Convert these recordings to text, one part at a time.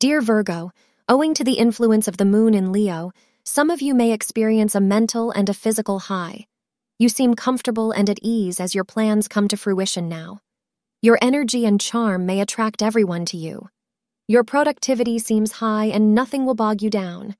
Dear Virgo, owing to the influence of the moon in Leo, some of you may experience a mental and a physical high. You seem comfortable and at ease as your plans come to fruition now. Your energy and charm may attract everyone to you. Your productivity seems high and nothing will bog you down.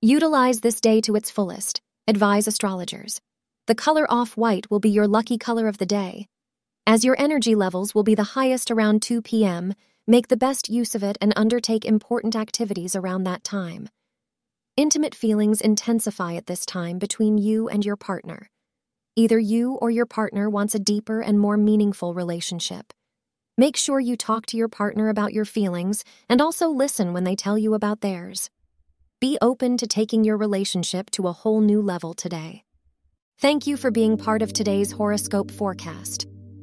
Utilize this day to its fullest, advise astrologers. The color off white will be your lucky color of the day. As your energy levels will be the highest around 2 p.m., make the best use of it and undertake important activities around that time. Intimate feelings intensify at this time between you and your partner. Either you or your partner wants a deeper and more meaningful relationship. Make sure you talk to your partner about your feelings and also listen when they tell you about theirs. Be open to taking your relationship to a whole new level today. Thank you for being part of today's horoscope forecast.